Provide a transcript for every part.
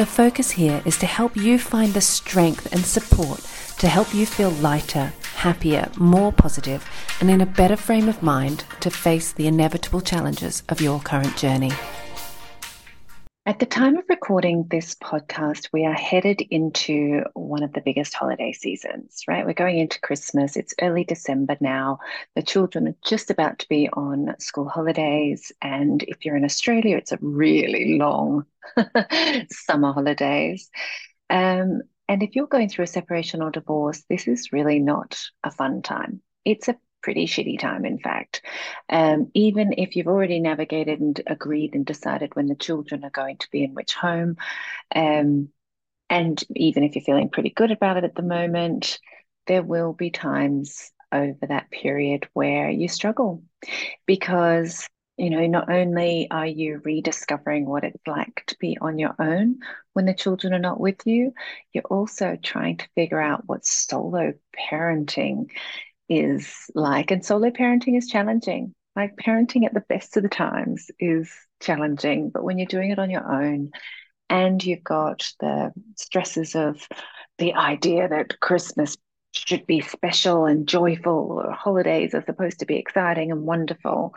The focus here is to help you find the strength and support to help you feel lighter, happier, more positive, and in a better frame of mind to face the inevitable challenges of your current journey. At the time of recording this podcast, we are headed into one of the biggest holiday seasons, right? We're going into Christmas. It's early December now. The children are just about to be on school holidays. And if you're in Australia, it's a really long summer holidays. Um, and if you're going through a separation or divorce, this is really not a fun time. It's a pretty shitty time, in fact. Um, even if you've already navigated and agreed and decided when the children are going to be in which home, um, and even if you're feeling pretty good about it at the moment, there will be times over that period where you struggle because you know not only are you rediscovering what it's like to be on your own when the children are not with you you're also trying to figure out what solo parenting is like. And solo parenting is challenging. Like parenting at the best of the times is challenging, but when you're doing it on your own and you've got the stresses of the idea that Christmas should be special and joyful, or holidays are supposed to be exciting and wonderful,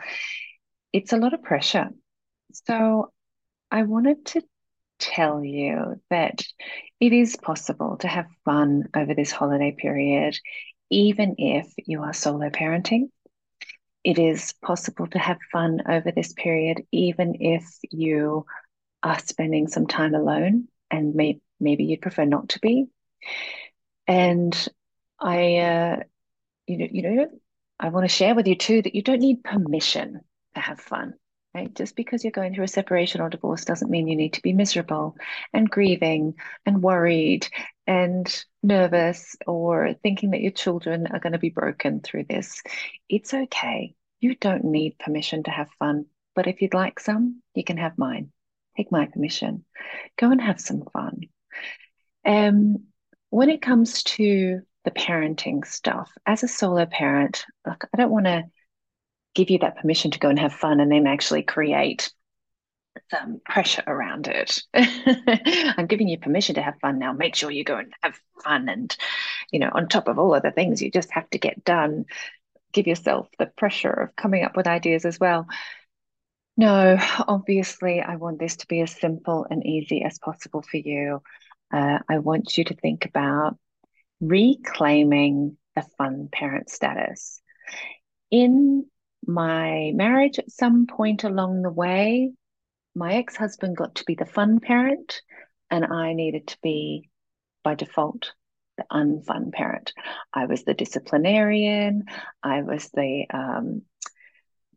it's a lot of pressure. So I wanted to tell you that it is possible to have fun over this holiday period even if you are solo parenting. It is possible to have fun over this period, even if you are spending some time alone and may, maybe you'd prefer not to be. And I, uh, you know, you know, I want to share with you too that you don't need permission to have fun. Right? Just because you're going through a separation or divorce doesn't mean you need to be miserable and grieving and worried and nervous or thinking that your children are going to be broken through this. It's okay. You don't need permission to have fun. But if you'd like some, you can have mine. Take my permission. Go and have some fun. Um, when it comes to the parenting stuff, as a solo parent, look, I don't want to give you that permission to go and have fun and then actually create some pressure around it. I'm giving you permission to have fun now. Make sure you go and have fun. And, you know, on top of all of the things you just have to get done, give yourself the pressure of coming up with ideas as well. No, obviously, I want this to be as simple and easy as possible for you. Uh, I want you to think about reclaiming the fun parent status. In my marriage at some point along the way, my ex husband got to be the fun parent, and I needed to be, by default, the unfun parent. I was the disciplinarian. I was the, um,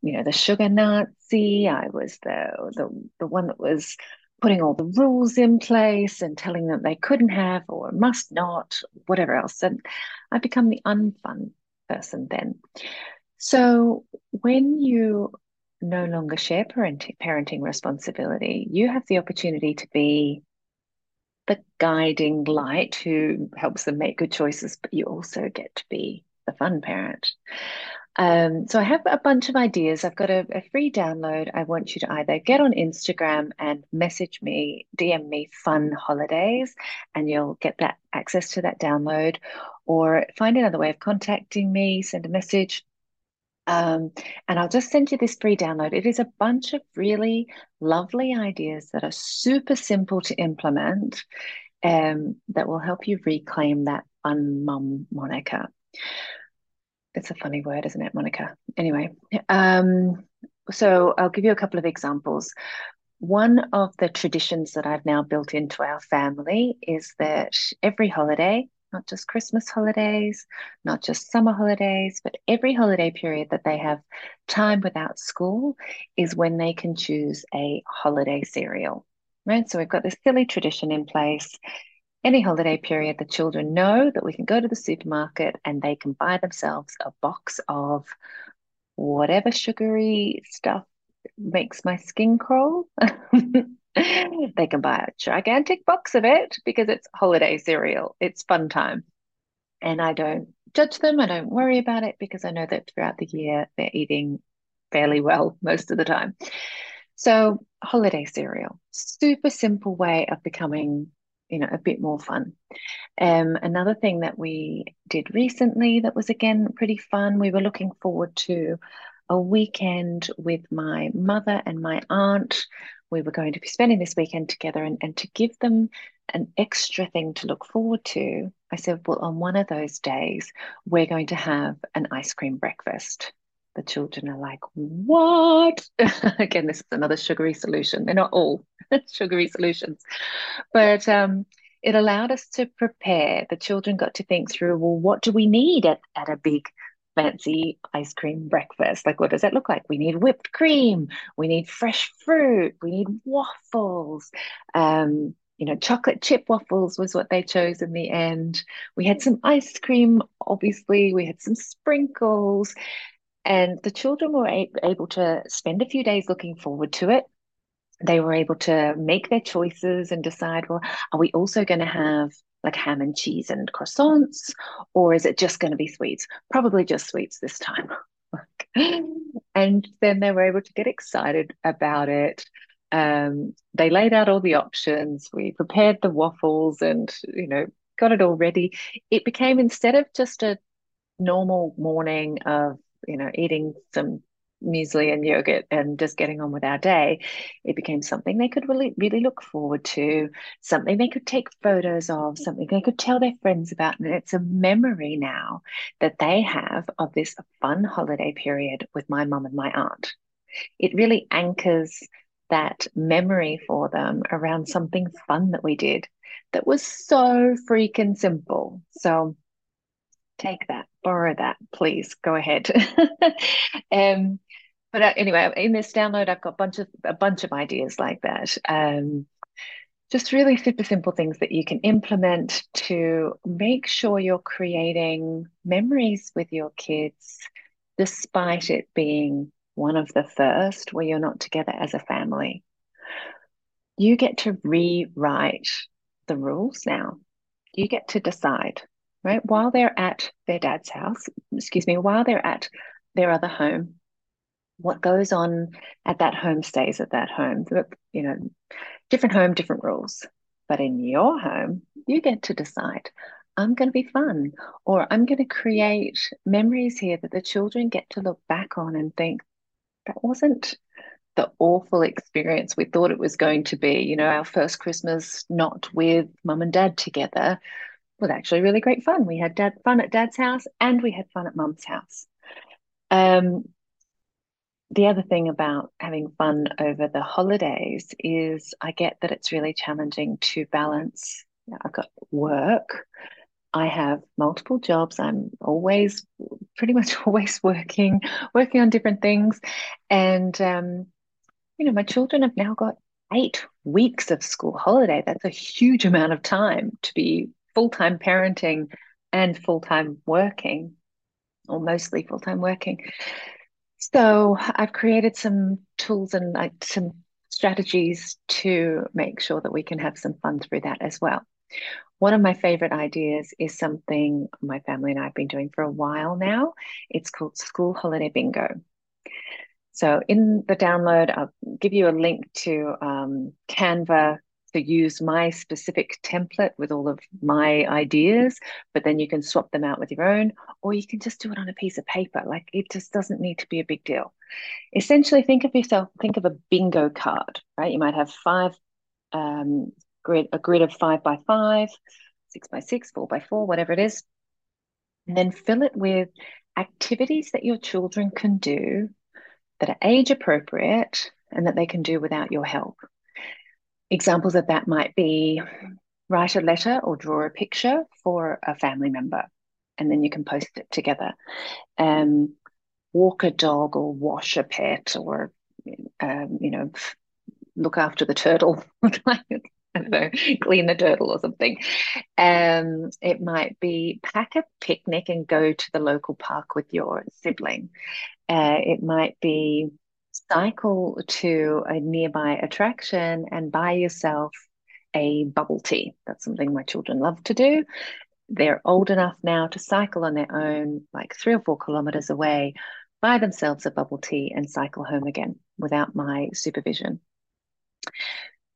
you know, the sugar Nazi. I was the, the the one that was putting all the rules in place and telling them they couldn't have or must not, whatever else. And I become the unfun person then. So when you no longer share parenting, parenting responsibility, you have the opportunity to be the guiding light who helps them make good choices, but you also get to be the fun parent. Um, so I have a bunch of ideas. I've got a, a, free download. I want you to either get on Instagram and message me, DM me fun holidays, and you'll get that access to that download, or find another way of contacting me, send a message um, and I'll just send you this free download. It is a bunch of really lovely ideas that are super simple to implement um, that will help you reclaim that fun mum moniker. It's a funny word, isn't it, Monica? Anyway, um, so I'll give you a couple of examples. One of the traditions that I've now built into our family is that every holiday not just Christmas holidays, not just summer holidays, but every holiday period that they have time without school is when they can choose a holiday cereal. Right. So we've got this silly tradition in place. any holiday period, the children know that we can go to the supermarket and they can buy themselves a box of whatever sugary stuff makes my skin crawl. they can buy a gigantic box of it because it's holiday cereal. It's fun time. And I don't judge them. I don't worry about it because I know that throughout the year they're eating fairly well most of the time. So, holiday cereal, super simple way of becoming, you know, a bit more fun. Um, another thing that we did recently that was again pretty fun, we were looking forward to a weekend with my mother and my aunt. We were going to be spending this weekend together, and, and to give them an extra thing to look forward to, I said, Well, on one of those days, we're going to have an ice cream breakfast. The children are like, What? Again, this is another sugary solution. They're not all sugary solutions, but um, it allowed us to prepare. The children got to think through, Well, what do we need at, at a big fancy ice cream breakfast. Like, what does that look like? We need whipped cream, we need fresh fruit, we need waffles. Um, you know, chocolate chip waffles was what they chose in the end. We had some ice cream, obviously, we had some sprinkles, and the children were able to spend a few days looking forward to it. They were able to make their choices and decide, well, are we also going to have like ham and cheese and croissants, or is it just going to be sweets? Probably just sweets this time. and then they were able to get excited about it. Um, they laid out all the options. We prepared the waffles and, you know, got it all ready. It became instead of just a normal morning of, you know, eating some muesli and yogurt and just getting on with our day, it became something they could really, really look forward to, something they could take photos of, something they could tell their friends about. And it's a memory now that they have of this fun holiday period with my mum and my aunt. It really anchors that memory for them around something fun that we did that was so freaking simple. So take that, borrow that, please go ahead. um, but uh, anyway, in this download, I've got a bunch of a bunch of ideas like that. Um, just really super simple things that you can implement to make sure you're creating memories with your kids, despite it being one of the first where you're not together as a family. You get to rewrite the rules now. You get to decide, right? While they're at their dad's house, excuse me, while they're at their other home, what goes on at that home stays at that home. You know, different home, different rules. But in your home, you get to decide I'm going to be fun, or I'm going to create memories here that the children get to look back on and think that wasn't the awful experience we thought it was going to be. You know, our first Christmas not with mum and dad together was actually really great fun. We had dad fun at dad's house and we had fun at mum's house. Um, the other thing about having fun over the holidays is I get that it's really challenging to balance. I've got work, I have multiple jobs. I'm always, pretty much always working, working on different things. And, um, you know, my children have now got eight weeks of school holiday. That's a huge amount of time to be full time parenting and full time working, or mostly full time working. So I've created some tools and like some strategies to make sure that we can have some fun through that as well. One of my favorite ideas is something my family and I have been doing for a while now. It's called School Holiday Bingo. So in the download, I'll give you a link to um, Canva to use my specific template with all of my ideas, but then you can swap them out with your own, or you can just do it on a piece of paper. Like it just doesn't need to be a big deal. Essentially, think of yourself, think of a bingo card, right? You might have five um, grid, a grid of five by five, six by six, four by four, whatever it is. And then fill it with activities that your children can do that are age appropriate and that they can do without your help. Examples of that might be write a letter or draw a picture for a family member, and then you can post it together. Um, walk a dog or wash a pet or, um, you know, look after the turtle. Know, clean the turtle or something. Um, it might be pack a picnic and go to the local park with your sibling. Uh, it might be cycle to a nearby attraction and buy yourself a bubble tea. That's something my children love to do. They're old enough now to cycle on their own, like three or four kilometers away, buy themselves a bubble tea and cycle home again without my supervision.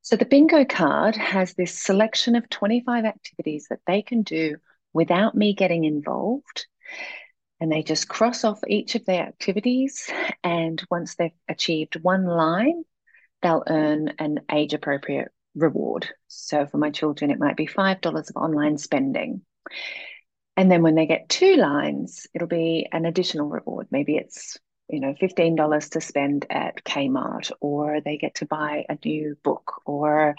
So the bingo card has this selection of 25 activities that they can do without me getting involved. And they just cross off each of their activities. And once they've achieved one line, they'll earn an age appropriate reward. So for my children, it might be $5 of online spending. And then when they get two lines, it'll be an additional reward. Maybe it's you know, $15 to spend at Kmart, or they get to buy a new book, or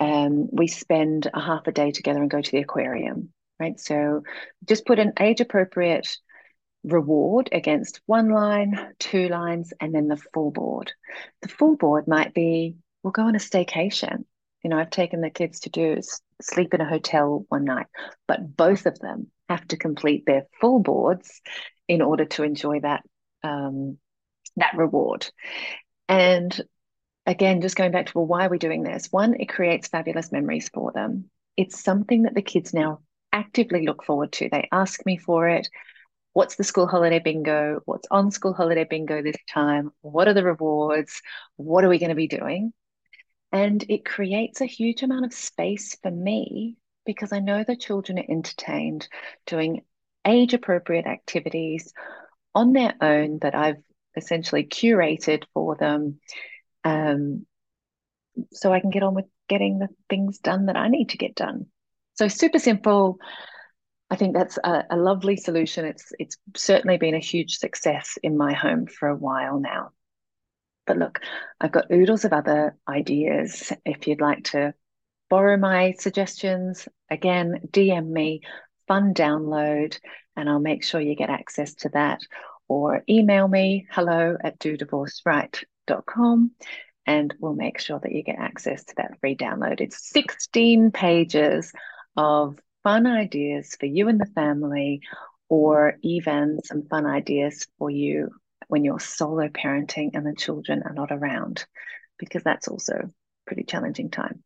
um, we spend a half a day together and go to the aquarium, right? So just put an age appropriate reward against one line, two lines, and then the full board. The full board might be we'll go on a staycation. You know, I've taken the kids to do sleep in a hotel one night, but both of them have to complete their full boards in order to enjoy that um, that reward. And again, just going back to well, why are we doing this? One, it creates fabulous memories for them. It's something that the kids now actively look forward to. They ask me for it. What's the school holiday bingo? What's on school holiday bingo this time? What are the rewards? What are we going to be doing? And it creates a huge amount of space for me because I know the children are entertained doing age appropriate activities on their own that I've essentially curated for them um, so I can get on with getting the things done that I need to get done. So super simple. I think that's a, a lovely solution. It's it's certainly been a huge success in my home for a while now. But look, I've got oodles of other ideas. If you'd like to borrow my suggestions, again, DM me, fun download and I'll make sure you get access to that. Or email me hello at dodivorceright.com and we'll make sure that you get access to that free download. It's 16 pages of fun ideas for you and the family, or even some fun ideas for you when you're solo parenting and the children are not around, because that's also pretty challenging time.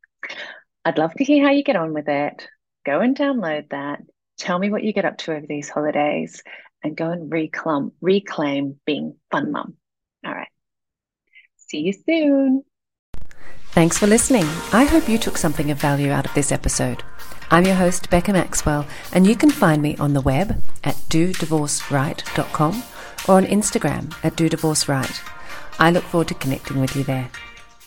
I'd love to hear how you get on with it. Go and download that. Tell me what you get up to over these holidays and go and reclaim, reclaim being fun mum. All right. See you soon. Thanks for listening. I hope you took something of value out of this episode. I'm your host, Becca Maxwell, and you can find me on the web at dodivorceright.com or on Instagram at dodivorceright. I look forward to connecting with you there.